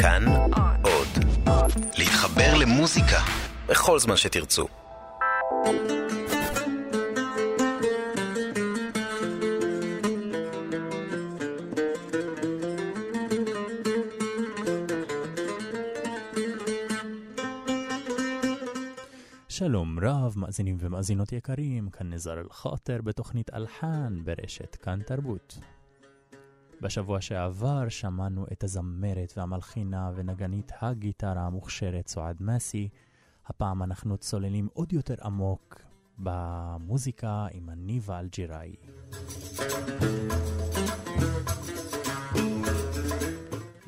כאן עוד. להתחבר למוזיקה בכל זמן שתרצו. שלום רב, מאזינים ומאזינות יקרים, כאן נזר אל-חאטר בתוכנית אלחן ברשת כאן תרבות. בשבוע שעבר שמענו את הזמרת והמלחינה ונגנית הגיטרה המוכשרת סועד מסי. הפעם אנחנו צוללים עוד יותר עמוק במוזיקה עם הניבה אלג'יראי.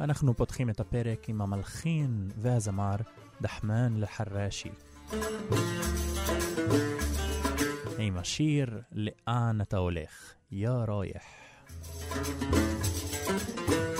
אנחנו פותחים את הפרק עם המלחין והזמר דחמן אל-חרاشי. עם השיר לאן אתה הולך, יא thank you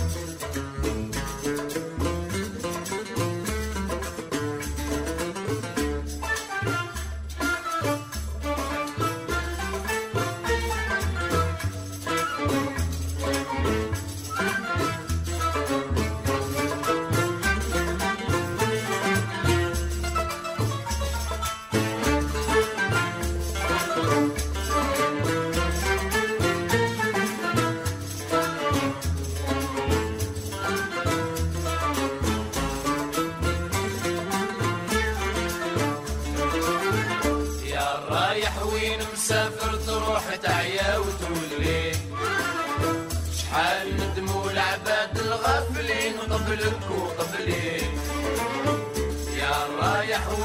ראיח.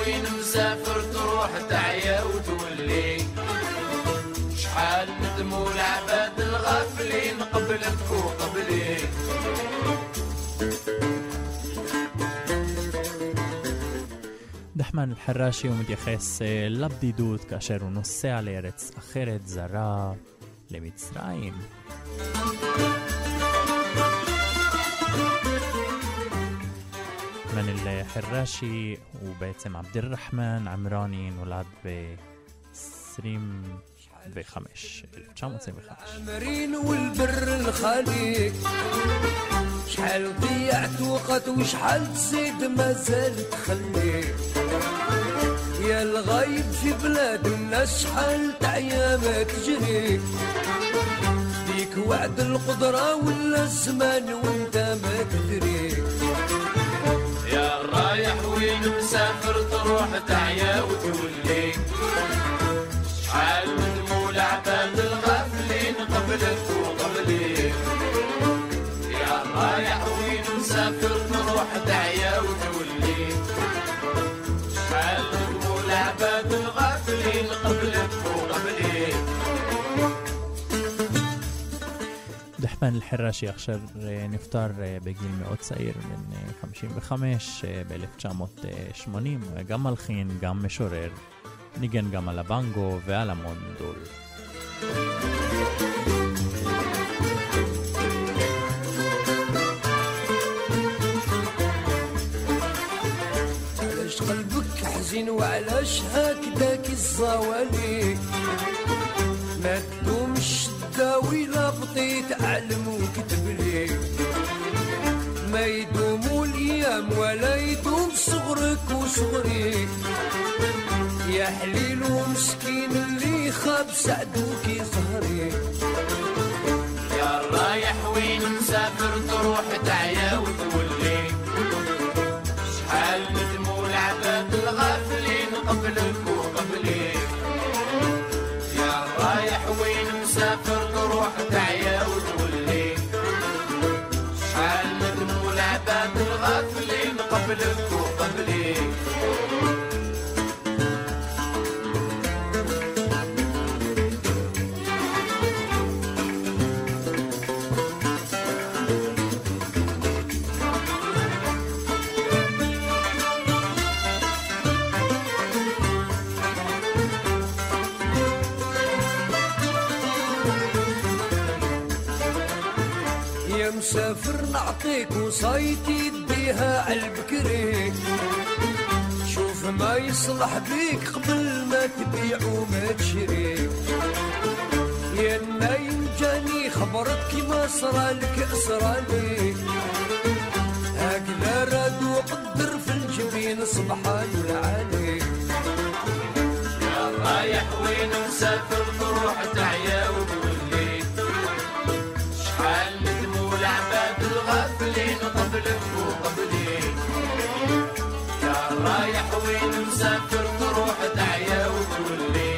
נחמן אל-חרשי הוא מתייחס אה, לבדידות כאשר הוא נוסע לארץ אחרת זרה, למצרים. من الحراشي وباسم عبد الرحمن عمراني انولد ب 2005 1905 عامرين والبر الخليك شحال ضيعت وقت وشحال تزيد مازال تخليك. يا الغايب في بلاد الناس شحال تعيامك تجريك. فيك وعد القدرة ولا الزمان وانت ما تدريك. رايح وين مسافر تروح تعيا وتولي شحال דחמן אל-חרשי עכשיו נפטר בגיל מאוד צעיר, בן 55, ב-1980, גם מלחין, גם משורר, ניגן גם על הבנגו ועל המון דול. حزين وعلاش هكداك الزوالي ما تدومش تداوي بطيت علم وكتب لي. ما يدوموا الأيام ولا يدوم صغرك وصغري. يا حليل ومسكين اللي خاب سعدوك ظهري يا رايح وين مسافر تروح تعيا. قبلك وقبلي يا مسافر نعطيك وصايتي فيها قلب عالبكري شوف ما يصلح بيك قبل ما تبيع وما تشري يا نايم جاني خبرك كيما صرالك اسرالي هكذا راد وقدر في الجبين صبحان العالي يا رايح وين مسافر تروح تعيا وبوح وتولي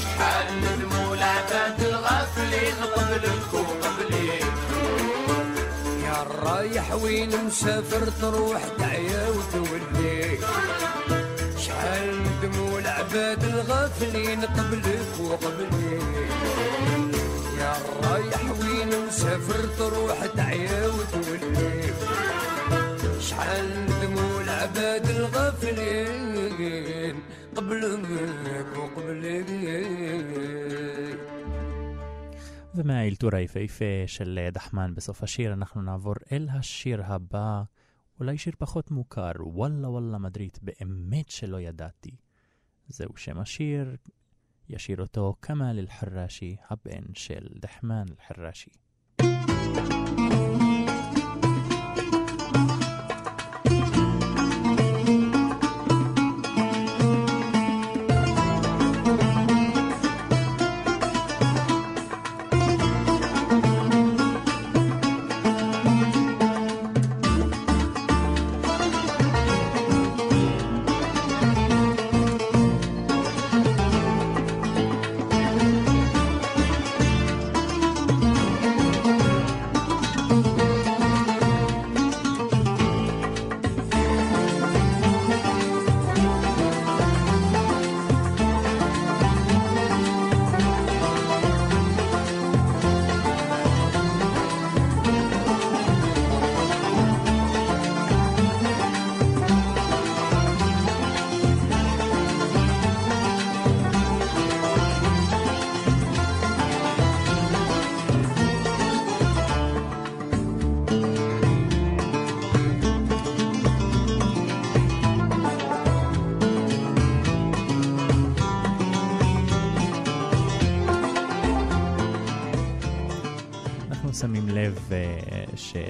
شحال ندموا العباد الغافلين قبلك وقبلي يا الرايح وين مسافر تروح تعيا وتولي شحال ندموا العباد الغافلين قبلك وقبلي يا الرايح وين مسافر تروح تعيا وتولي شحال ندموا العباد الغافلين قبلك وقبلك ומהאלתור היפהפה של דחמן בסוף השיר אנחנו נעבור אל השיר הבא, אולי שיר פחות מוכר, וואלה וואלה מדרית, באמת שלא ידעתי. זהו שם השיר, ישיר אותו כמאל אל-חרשי, הבן של דחמן אל-חרשי.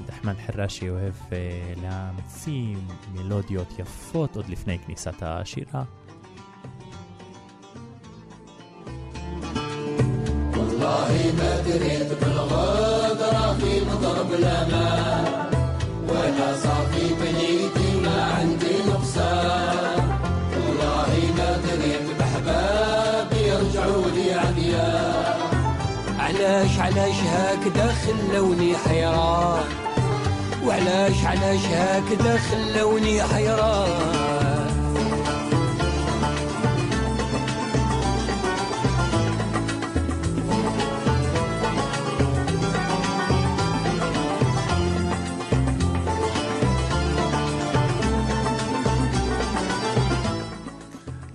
שדחמן חרשי אוהב להמציא מלודיות יפות עוד לפני כניסת השירה. والله ما دريت بالغدرة في مضرب الأمان وأنا صافي بنيتي ما عندي نقصان والله ما دريت بحبابي يرجعوا لي عديان علاش علاش هكذا خلوني حيران وعلاش علاش هكذا خلوني حيران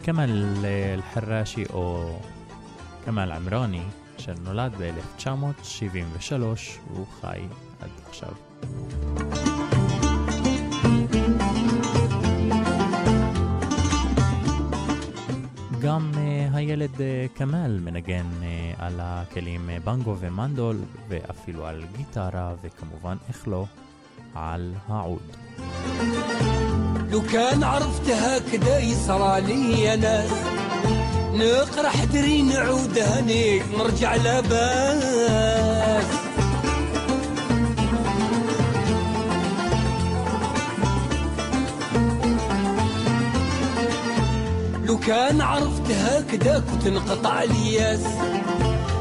كمال الحراشي او كمال عمراني אשר נולד ב-1973 והוא חי עד עכשיו. גם uh, הילד uh, כמאל מנגן uh, על הכלים uh, בנגו ומנדול ואפילו על גיטרה וכמובן איך לא על העוד. لو كان عرفت هكذا يسرى لي ناس نقرا حدري نعود هنيك نرجع لباس كان عرفت هكذا كنت الياس.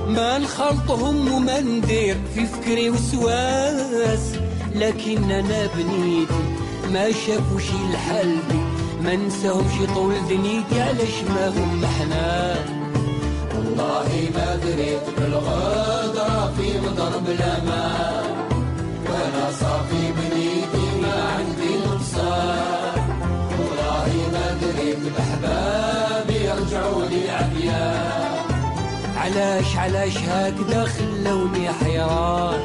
ما نخلطهم وما ندير في فكري وسواس. لكن أنا بنيتي ما شافوا شي الحل. بي ما نساهمش طول دنيتي علاش ما هم إحنا والله ما دريت بالغدرة في مضرب الامان وأنا صافي بنيتي ما عندي نقصان. يرجعوا لي عبيان علاش علاش هكذا خلوني حيران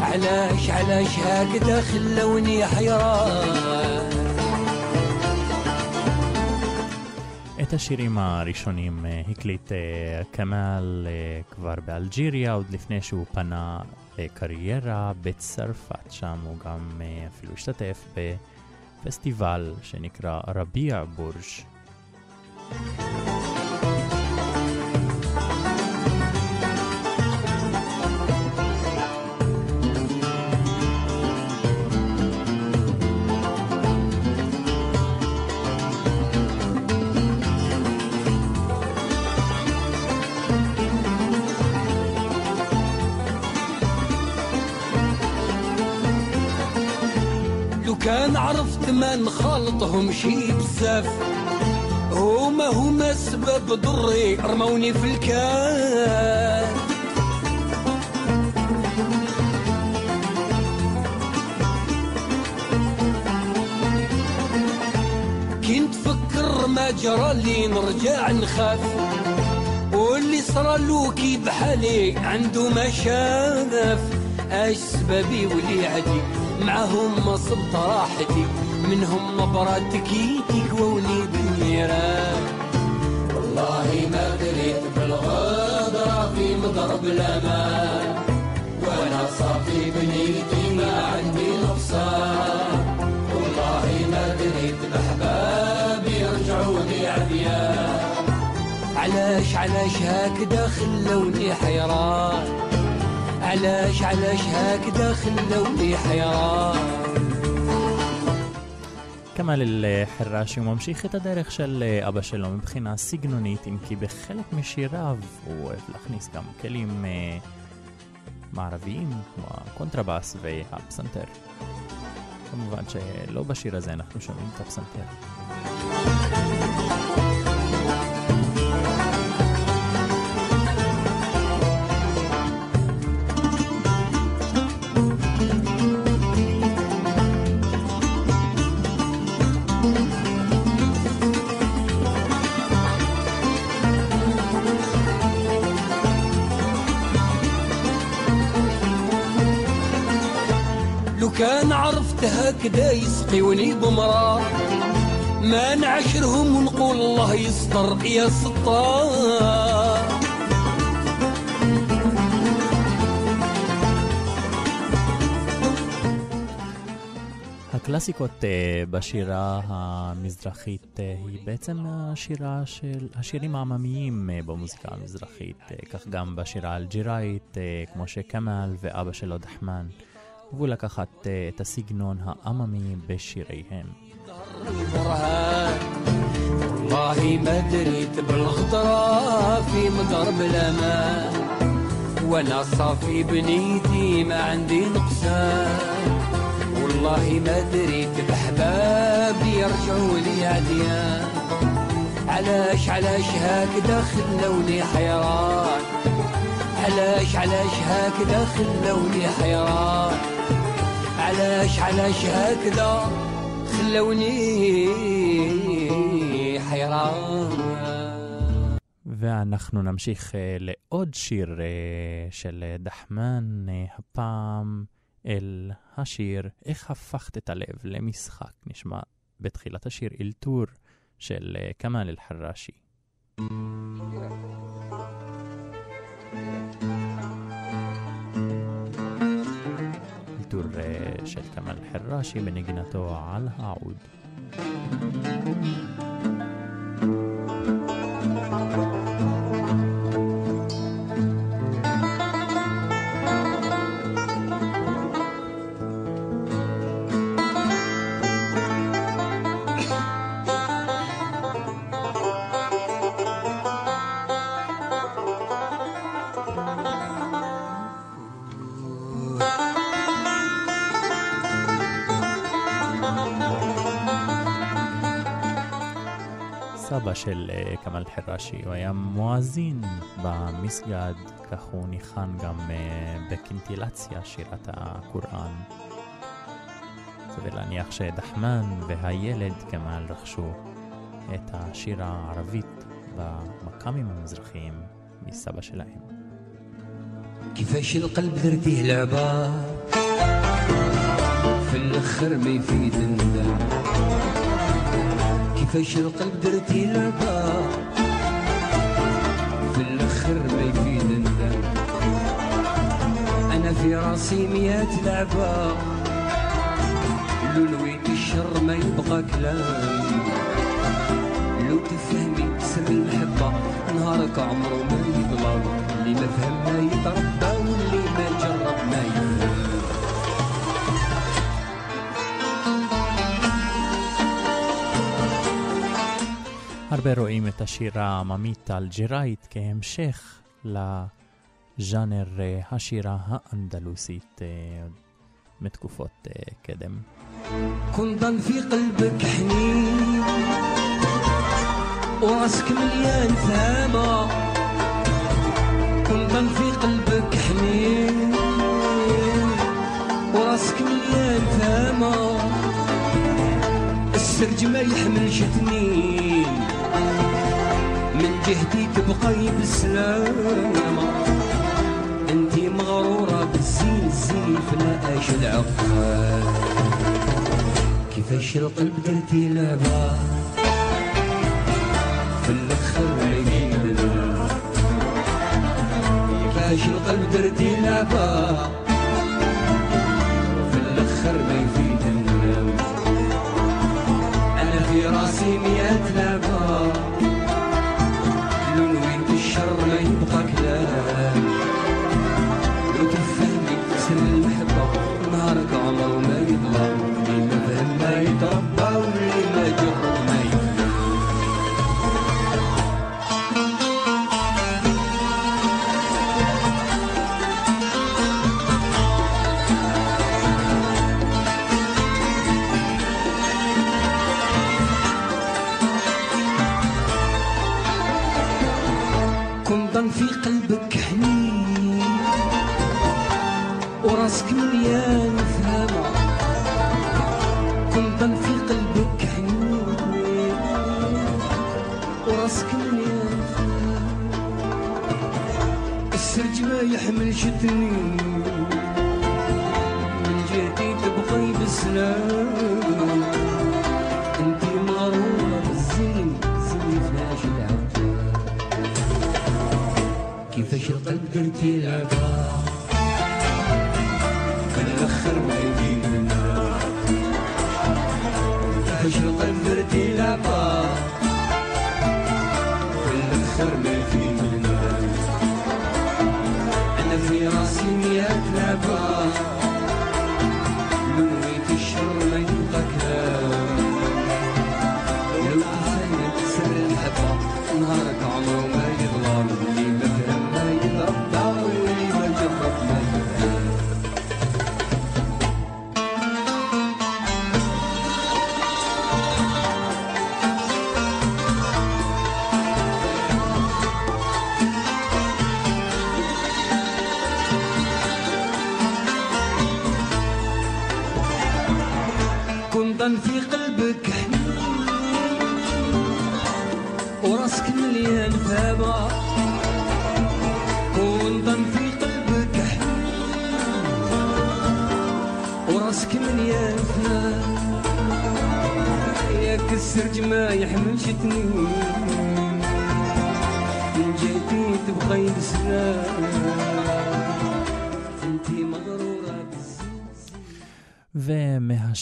علاش علاش هكذا خلوني حيران את השירים הראשונים אה, הקליט אה, כמאל אה, כבר באלג'יריה, עוד לפני שהוא פנה לקריירה בצרפת, שם הוא גם אפילו השתתף בפסטיבל שנקרא רביע בורג'. كان عرفت ما نخلطهم شي بزاف سبب ضري رموني في الكاس كنت فكر ما جرى لي نرجع نخاف واللي صرا له كي بحالي عنده ما شاف. أش سببي ولي عدي معاهم ما صبت راحتي منهم نبرة كي تكووني بالنيران والله ما دريت بالغدرة في مضرب الأمان. وأنا صافي بنيتي ما عندي نقصان. والله ما دريت بحبابي يرجعوني عديان علاش علاش هكذا خلوني حيران؟ علاش علاش هكذا خلوني حيران؟ כמאל אל-חרשי הוא ממשיך את הדרך של אבא שלו מבחינה סגנונית, אם כי בחלק משיריו הוא אוהב להכניס גם כלים אה, מערביים, כמו הקונטרבאס והפסנתר. כמובן שלא בשיר הזה אנחנו שומעים את הפסנתר. كان عرفت هكذا يسقيوني بمرار ما نعشرهم ونقول الله يستر يا ستار הקלאסיקות אה, בשירה המזרחית אה, היא בעצם השירה של השירים העממיים אה, במוזיקה המזרחית, אה, כך גם בשירה האלג'יראית, אה, כמו שכמאל ואבא שלו דחמן, והוא לקחת אה, את הסגנון העממי בשיריהם. البرهان والله ما دريت بالغدرة في مضرب الأمان وأنا صافي بنيتي ما عندي نقصان والله ما دريت بحبابي يرجعوا لي عديان علاش علاش هكذا خلوني حيران علاش علاش هكذا خلوني حيران علاش علاش هكذا خلوني حيران ואנחנו נמשיך אה, לעוד שיר אה, של אה, דחמן, אה, הפעם אל השיר "איך הפכת את הלב למשחק", נשמע בתחילת השיר אלתור של אה, כמאל אל-חרשי. אלתור אה, של כמאל אל-חרשי בנגינתו על העוד. סבא של אה, כמאל חרשי, הוא היה מואזין במסגד, כך הוא ניחן גם אה, בקינטילציה, שירת הקוראן. סביר להניח שדחמן והילד כמאל רכשו את השירה הערבית במקאמים המזרחיים מסבא שלהם. كيفاش القلب درتيه لعبة في الاخر ما يفيد الندم كيفاش القلب درتيه لعبة في الأخر ما يفيد الندم أنا في راسي ميات لعبة. نويت الشر ما يبقى كلام. لو تفهمي سر المحبة نهارك عمره ما يظلم اللي ما فهم ما يتربى. הרבה רואים את השירה העממית האלג'יראית כהמשך לז'אנר אה, השירה האנדלוסית אה, מתקופות אה, קדם. كن ضل في قلبك حنين وراسك مليان فهمة كن ضل في قلبك حنين وراسك مليان فهمة السرج ما يحملش اثنين من جهتي تبقي بالسلامة انتي مغرورة بالزين الزيف لا اش العقال كيفاش القلب درتي لعبة في الأخر عيني كيفاش القلب درتي لعبة تنين من جهتي تبقي بسلام. انتي مغرورة بالزين زين كيفاش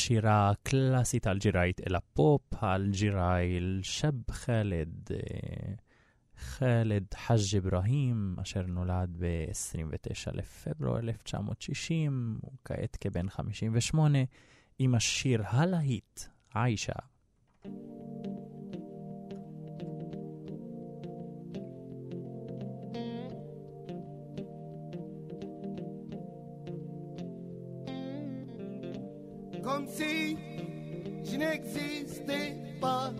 ומהשירה הקלאסית האלג'יראית אל הפופ האלג'יראי אל-שב ח'אלד, אה, ח'אלד חאג' אברהים, אשר נולד ב-29 לפברואר 1960, הוא כעת כבן 58, עם השיר הלהיט, עיישה. Comme si je n'existais pas.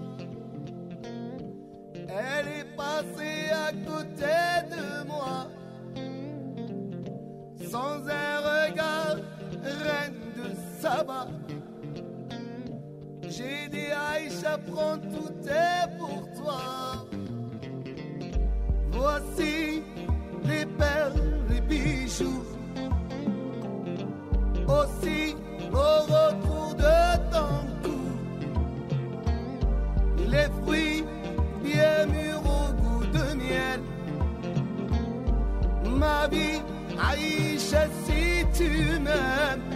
Elle est passée à côté de moi, sans un regard, reine de Saba. J'ai dit Aïcha, prends tout est pour toi. Voici les perles, les bijoux aussi au عيشة سيتي نام.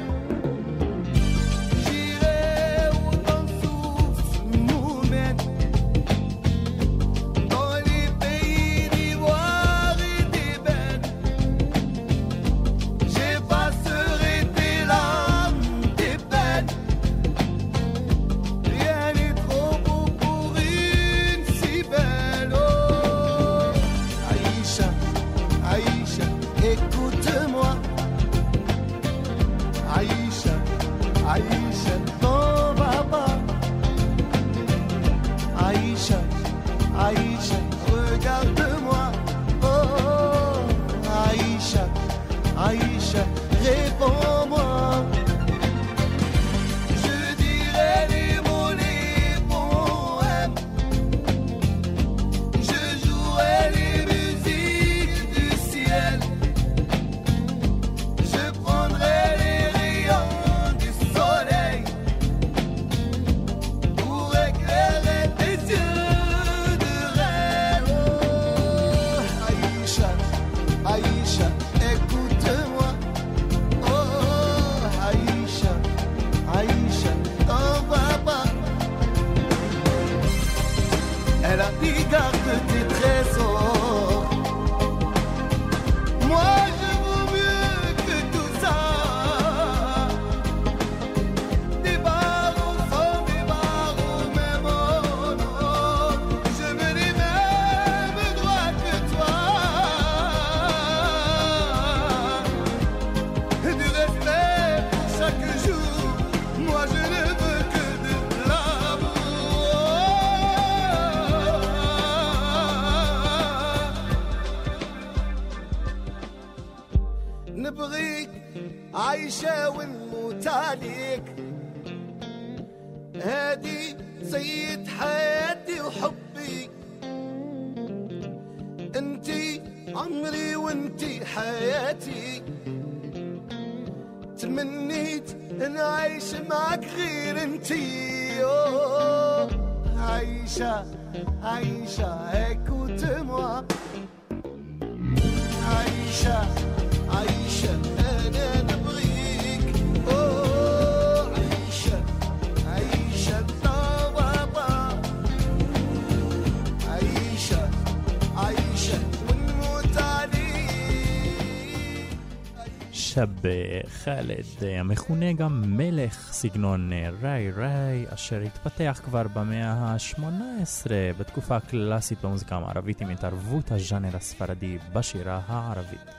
חאלד, המכונה גם מלך סגנון ריי ריי, אשר התפתח כבר במאה ה-18 בתקופה הקלאסית במוזיקה המערבית עם התערבות הז'אנר הספרדי בשירה הערבית.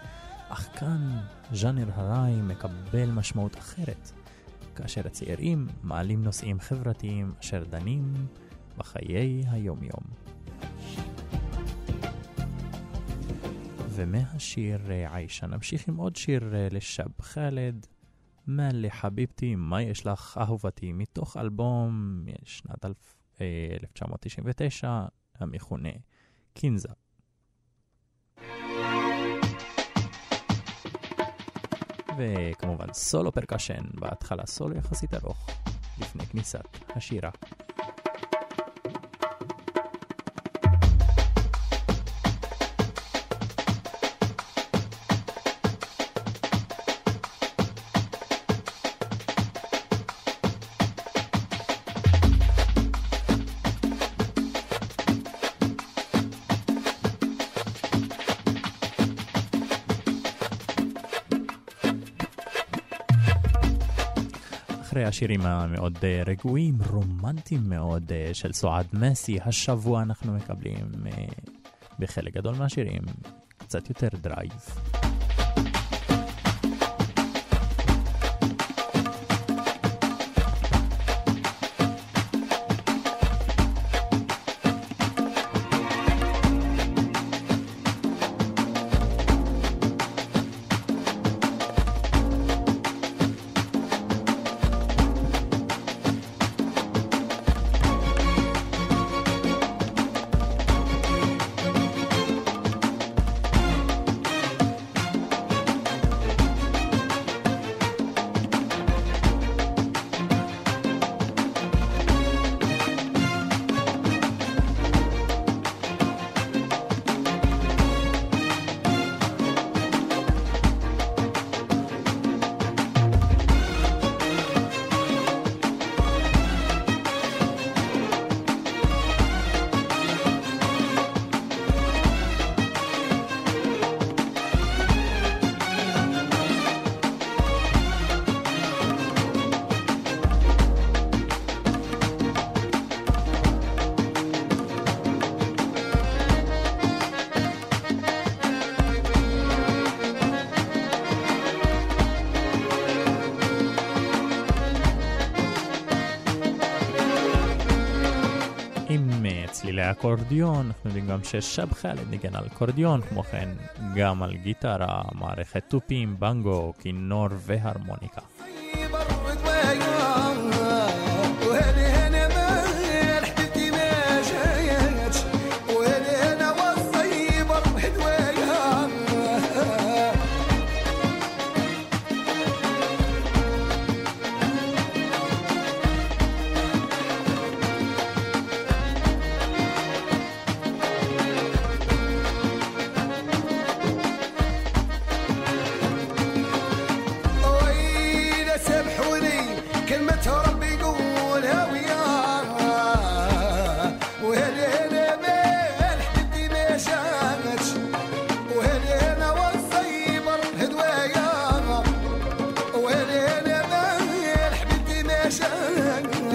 אך כאן ז'אנר הריי מקבל משמעות אחרת, כאשר הצעירים מעלים נושאים חברתיים אשר דנים בחיי היום-יום. ומהשיר אה, עיישה. נמשיך עם עוד שיר אה, לשב חאלד, מאלי חביבתי, מה יש לך? אהובתי, מתוך אלבום משנת אה, 1999 המכונה קינזה. וכמובן סולו פרקשן, בהתחלה סולו יחסית ארוך, לפני כניסת השירה. השירים המאוד אה, רגועים, רומנטיים מאוד אה, של סועד מסי, השבוע אנחנו מקבלים אה, בחלק גדול מהשירים קצת יותר דרייב. אקורדיון, אנחנו יודעים גם ששב חאלד ניגן על אקורדיון, כמו כן גם על גיטרה, מערכת תופים, בנגו, כינור והרמוניקה.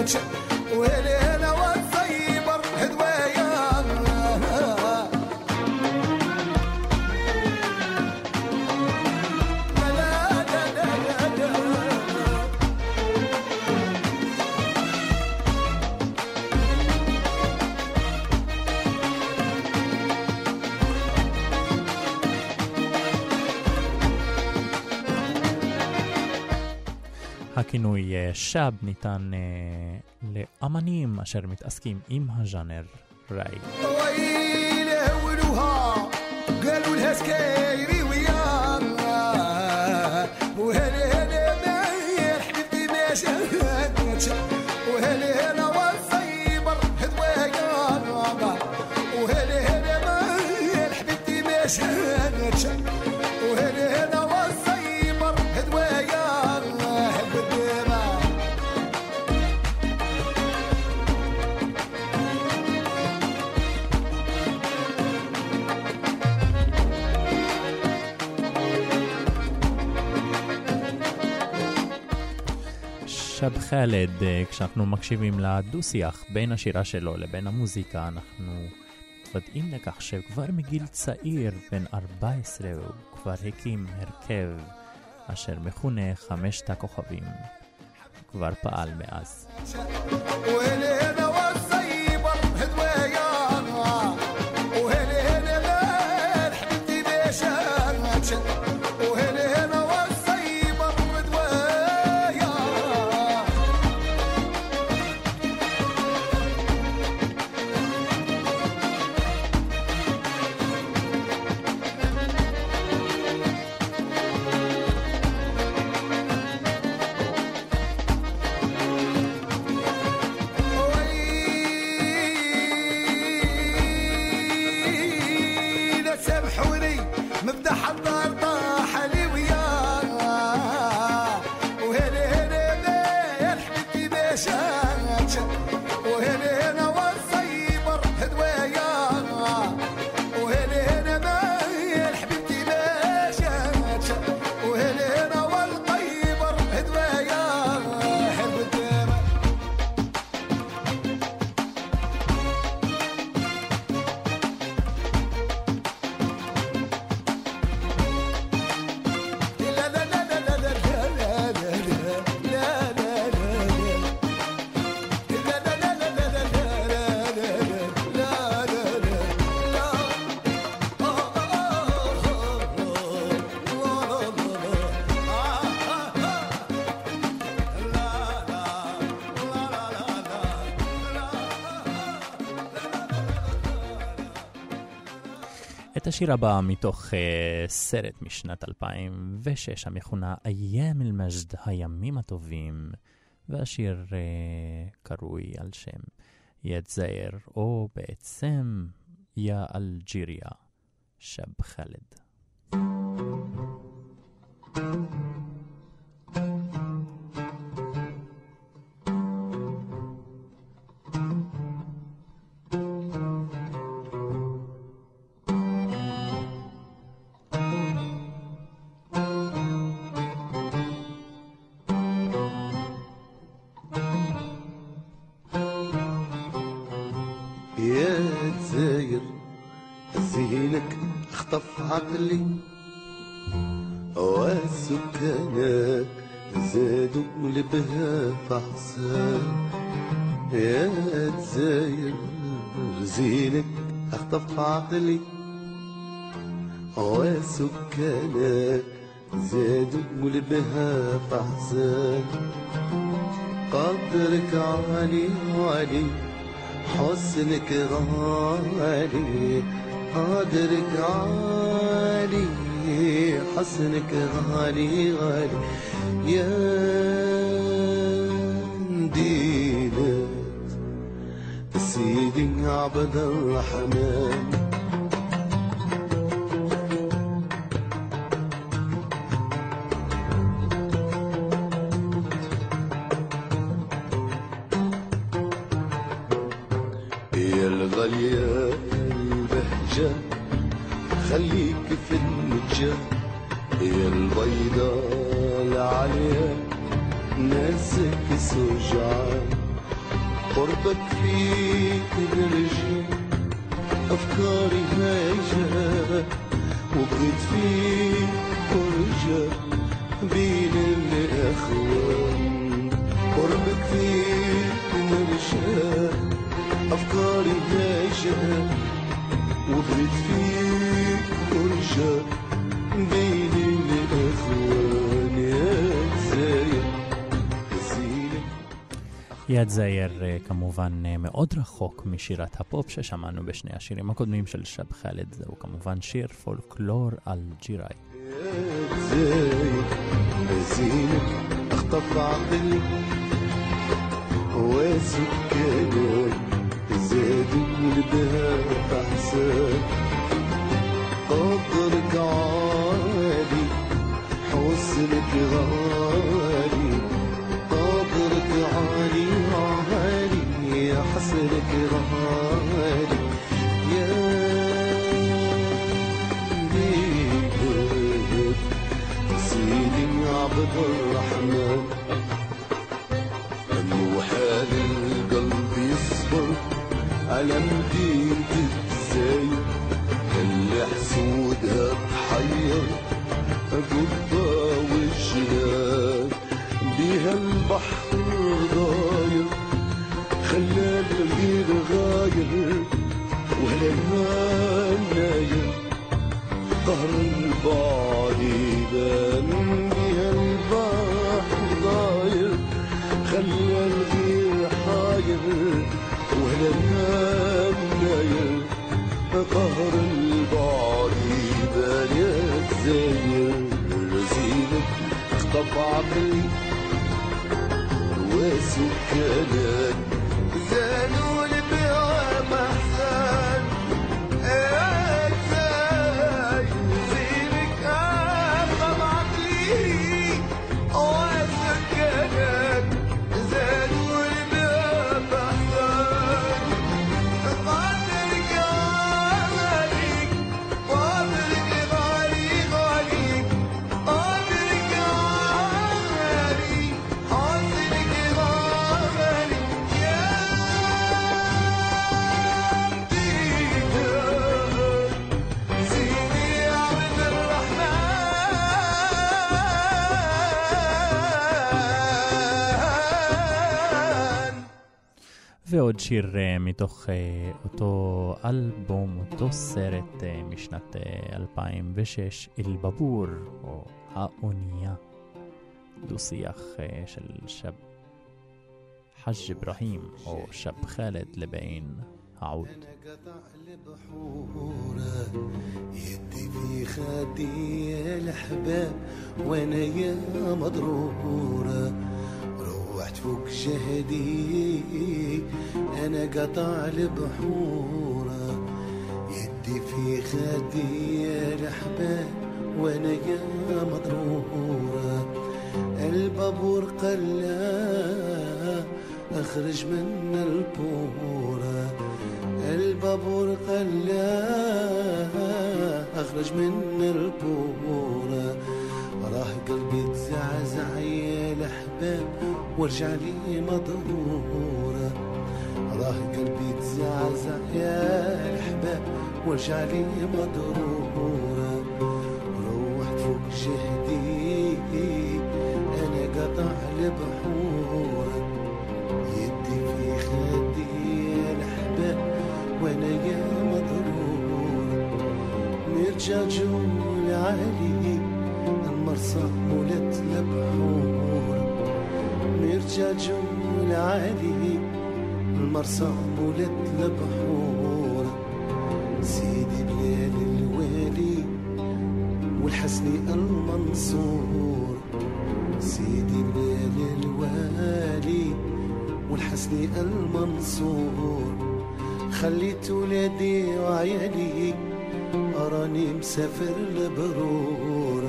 Where שב ניתן אה, לאמנים אשר מתעסקים עם הז'אנר ראי. חאלד, אה, כשאנחנו מקשיבים לדו-שיח בין השירה שלו לבין המוזיקה, אנחנו מתוודעים לכך שכבר מגיל צעיר, בן 14, הוא כבר הקים הרכב אשר מכונה חמשת הכוכבים. כבר פעל מאז. את השיר הבא מתוך uh, סרט משנת 2006 המכונה איים אל-מג'ד, הימים הטובים, והשיר uh, קרוי על שם יד זעיר, או בעצם יא אלג'יריה, שב חאלד. يا اخطف عقلي وسكانك زادوا لبها فحصان. يا تزاير زينك اخطف عقلي وسكانك زادوا لبها فحصان. قدرك عالي عالي حسنك غالي. قدرك عالي حسنك غالي غالي. يا مدينة سيدي عبد الرحمن. أفكاري هايجة وبغيت فيك فرجة بين الأخوان يا تزايد יד זייר אה, כמובן אה, מאוד רחוק משירת הפופ ששמענו בשני השירים הקודמים של שב חאלד, זהו כמובן שיר פולקלור על ג'יראי. زايد نسينك اخطف عقلي وسكنك زاد والبهاء احسان قدرك عالي حسنك غالي قدرك عالي عالي حسنك غالي يا سيدي عبد الرحمن على مدينة الزايد اللي حسودها تحير. قبة والجنان بيها البحر. Good, good. ועוד שיר אה, מתוך אה, אותו אלבום, אותו סרט אה, משנת אה, 2006, אל-בבור, או האונייה, דו-שיח אה, של שב חאג' אברהים, או שב חאלד לבין העוד. قطع البحورة يدي في خدي الأحباب وانا يا مضرورة روحت فوق جهدي أنا قطع البحورة. يدي في خدي الأحباب وأنا يا مضرورة. البابور قلا أخرج من البورة. البابور قلا أخرج من البورة. راه قلبي تزعزع يا الاحباب وارجع لي مضرورة راه قلبي تزعزع يا الاحباب وارجع لي مضرورة روحت فوق جهدي أنا قطع البحورة. يدي في خدي الاحباب وأنا يا مضرور نرجع جول علي المرصى مولت البحور. نرجع جول علي المرصى مولت البحور سيدي بلال الوالي والحسني المنصور. سيدي بلال الوالي والحسني المنصور. خليت ولادي وعيالي راني مسافر لبرور.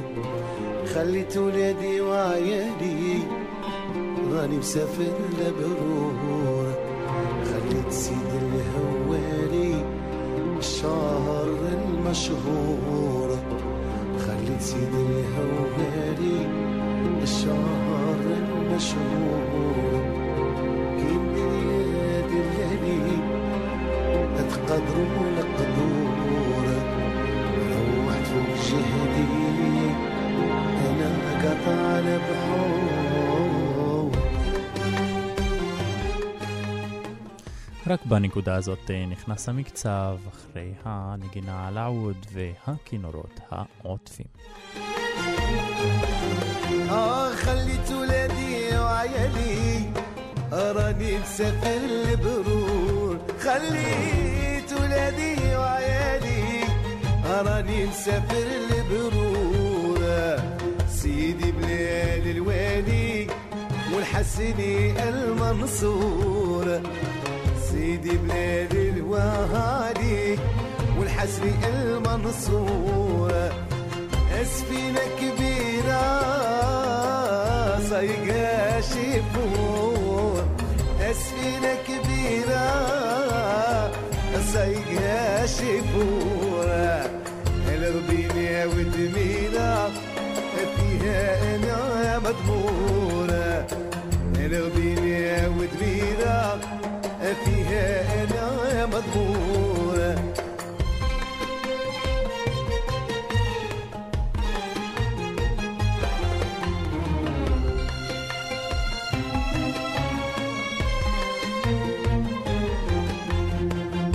خليت ولادي وعيالي راني مسافر لبرور. خليت سيد الهواري الشهر المشهور. خليت سيد الهواري الشهر المشهور. تقدروا لقدور روحت فوق جهدي أنا قطع البحور רק בנקודה הזאת אה, נכנס המקצב אחרי הנגינה על העוד והכינורות העוטפים. آه خليت ولادي وعيالي راني مسافر البرور خليت ولادي وعيالي راني مسافر البرور سيدي بلال الوالي والحسني المنصور سيدي بلال الوالي والحسني المنصور. أسفينة كبيرة صيقة شيفور. أسفينة كبيرة صيقة شيفور. الربينة ودميرة فيها أنا مضمونة الربينة ودميرة فيها أنا مضمونة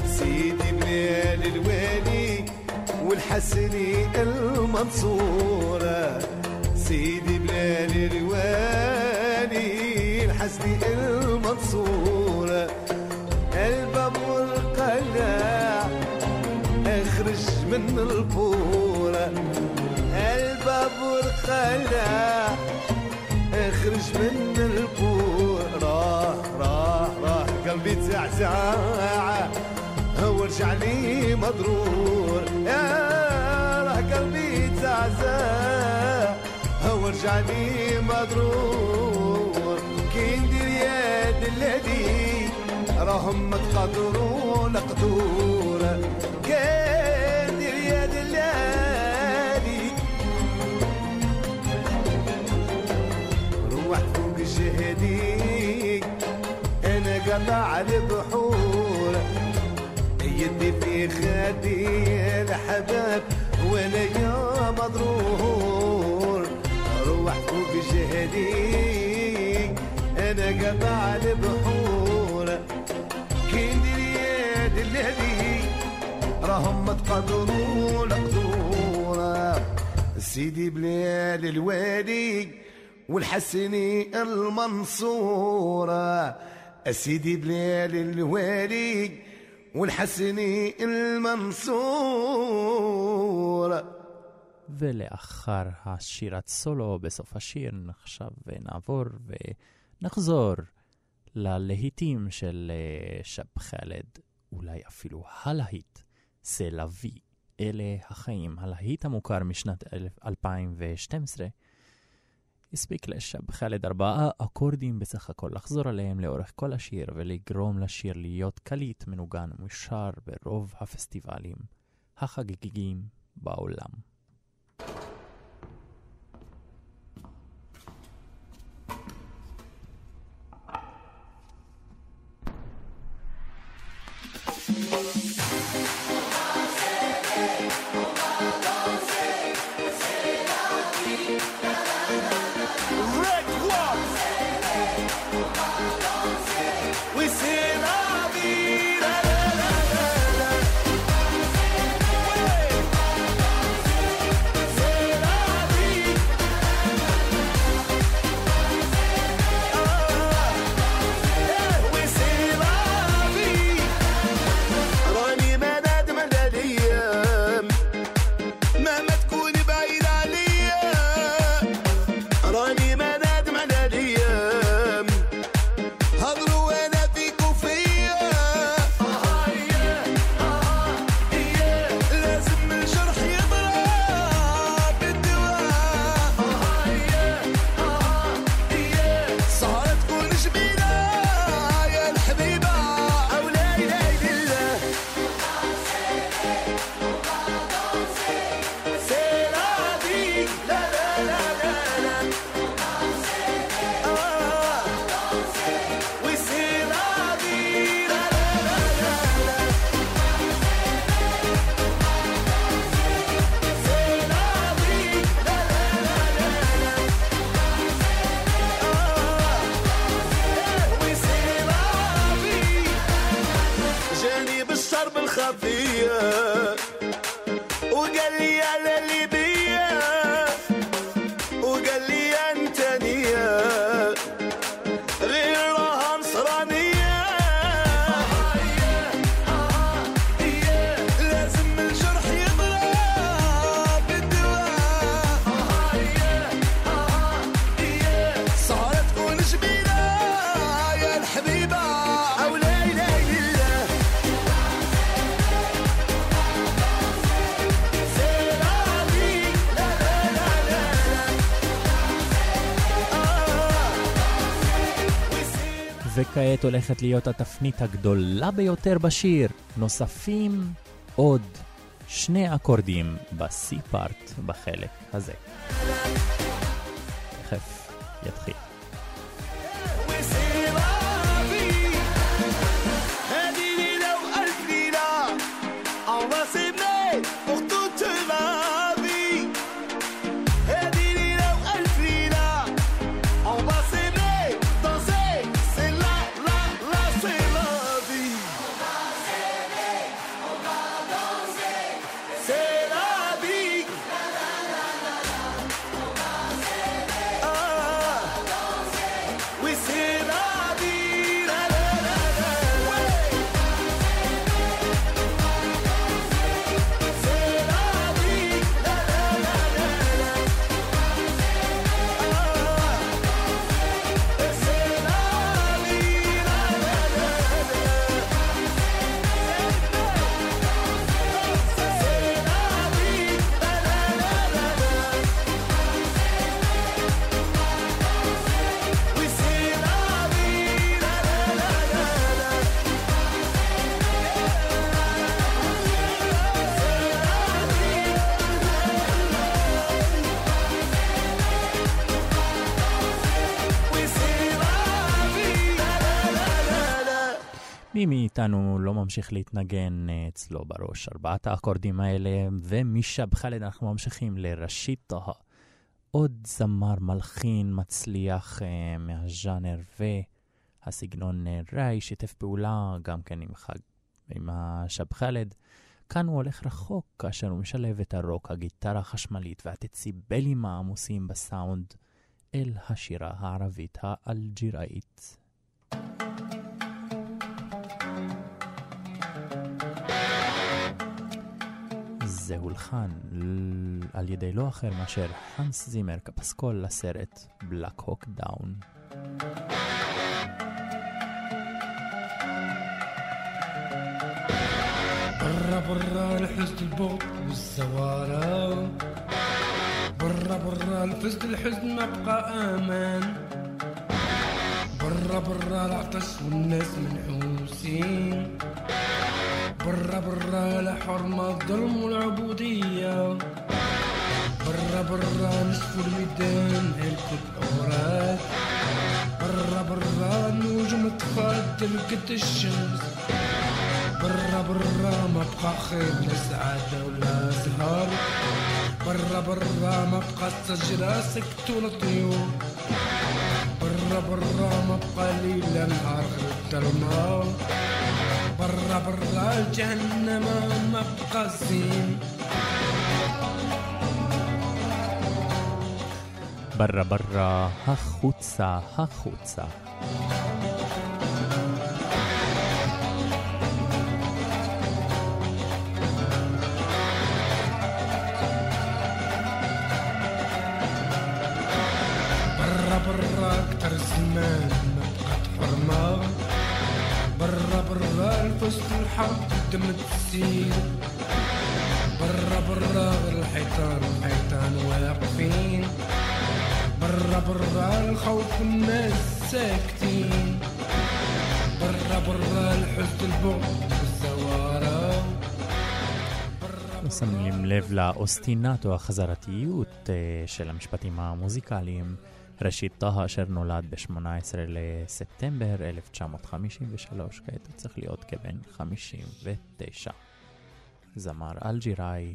سيدي بلال الوالي والحسني المنصورة سيدي بلال الوالي الحسني المنصورة من البورة الباب والقلاع اخرج من البور راه راه راه قلبي تعزع هو رجع لي مضرور. يا راه قلبي تعزع هو رجع لي مضرور. كي ندير يد الذي راهم متقدروا لقدور قطع البحور. يدي في خدي الحباب وأنا يا مضرور. روح فوق جهدي أنا قطع البحور. كندير يد الذي راهم متقدروا لقدورة سيدي بلال الوادي والحسني المنصورة سيدي بلال الوالي والحسني المنصورة ולאחר השירת סולו בסוף השיר נחשב ונעבור ונחזור ללהיטים של אה, שב חאלד, אולי אפילו הלהיט, סלווי. אלה החיים, הלהיט המוכר משנת 2012, הספיק לשב חאלד ארבעה אקורדים בסך הכל לחזור עליהם לאורך כל השיר ולגרום לשיר להיות קליט, מנוגן ומושר ברוב הפסטיבלים החגיגיים בעולם. Red וכעת הולכת להיות התפנית הגדולה ביותר בשיר. נוספים עוד שני אקורדים בסי פארט בחלק הזה. תכף יתחיל. מי מאיתנו לא ממשיך להתנגן אה, אצלו בראש ארבעת האקורדים האלה, ומשב חאלד אנחנו ממשיכים לראשית טהא. עוד זמר מלחין מצליח אה, מהז'אנר והסגנון אה, ראי, שיתף פעולה גם כן עם, חג, עם השב חאלד. כאן הוא הולך רחוק כאשר הוא משלב את הרוק, הגיטרה החשמלית והדציבלים העמוסים בסאונד אל השירה הערבית האלג'יראית. זה הולחן ל- על ידי לא אחר מאשר הנס זימר כפסקול לסרט בלק הוק דאון. برا برا الحزن البغض والزوارة برا برا الفزد الحزن ما بقى امان برا برا العطش والناس منحوسين برا برا الحرمة الظلم والعبودية. برا برا نصف الميدان هلكت أوراق. برا برا النجوم تفضل قد الشمس. برا برا ما بقى خير لا سعادة ولا زهر برا برا ما بقى الشجرة سكت ولا طيور. برا برا ما بقى ليل نهار غير الظلمة برا برا الجهنم ما بقى زين ברא ברא, החוצה, החוצה. برا برا اكتر زمان برا الفست الحق دم تسير برا برا غير الحيطان الحيطان واقفين برا برا الخوف والناس ساكتين برا برا الحزن البغض والزوارة שמים לב לאוסטינטו החזרתיות אה, של המשפטים המוזיקליים. ראשית טהא אשר נולד ב-18 לספטמבר 1953, כעת הוא צריך להיות כבן 59. זמר אלג'יראי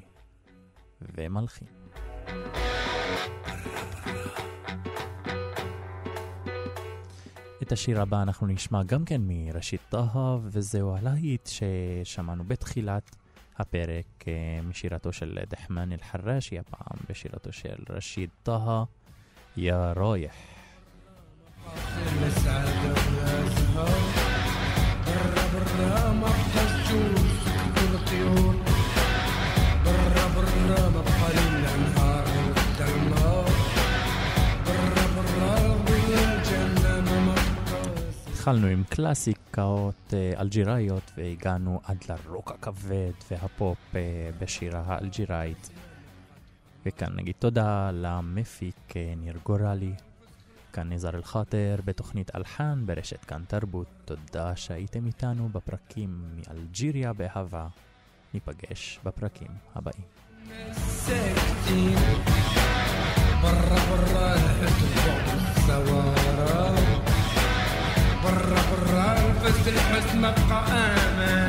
ומלחין. את השיר הבא אנחנו נשמע גם כן מראשית טהא, וזהו הלהיט ששמענו בתחילת הפרק אה, משירתו של דחמן אל-חראשי, הפעם בשירתו של רשיד טהא, יא רויח. لا سعادة ولا زهر برا برا ما بقى الجوز كل الطيور برا برا ما بقى ليل نهار غير النار برا برا ظل الجنة ما بقى התחלנו עם קלאסיקות אה, אלג'יראיות והגענו עד לרוק הכבד והפופ אה, בשירה האלג'יראית. וכאן נגיד תודה למפיק אה, ניר גורלי כאן ניזר אל-חאטר בתוכנית אלחן ברשת כאן תרבות. תודה שהייתם איתנו בפרקים מאלג'יריה באהבה. ניפגש בפרקים הבאים. ساكتين برا برا الحزب والثوارة برا برا الفز الحس مبقى امان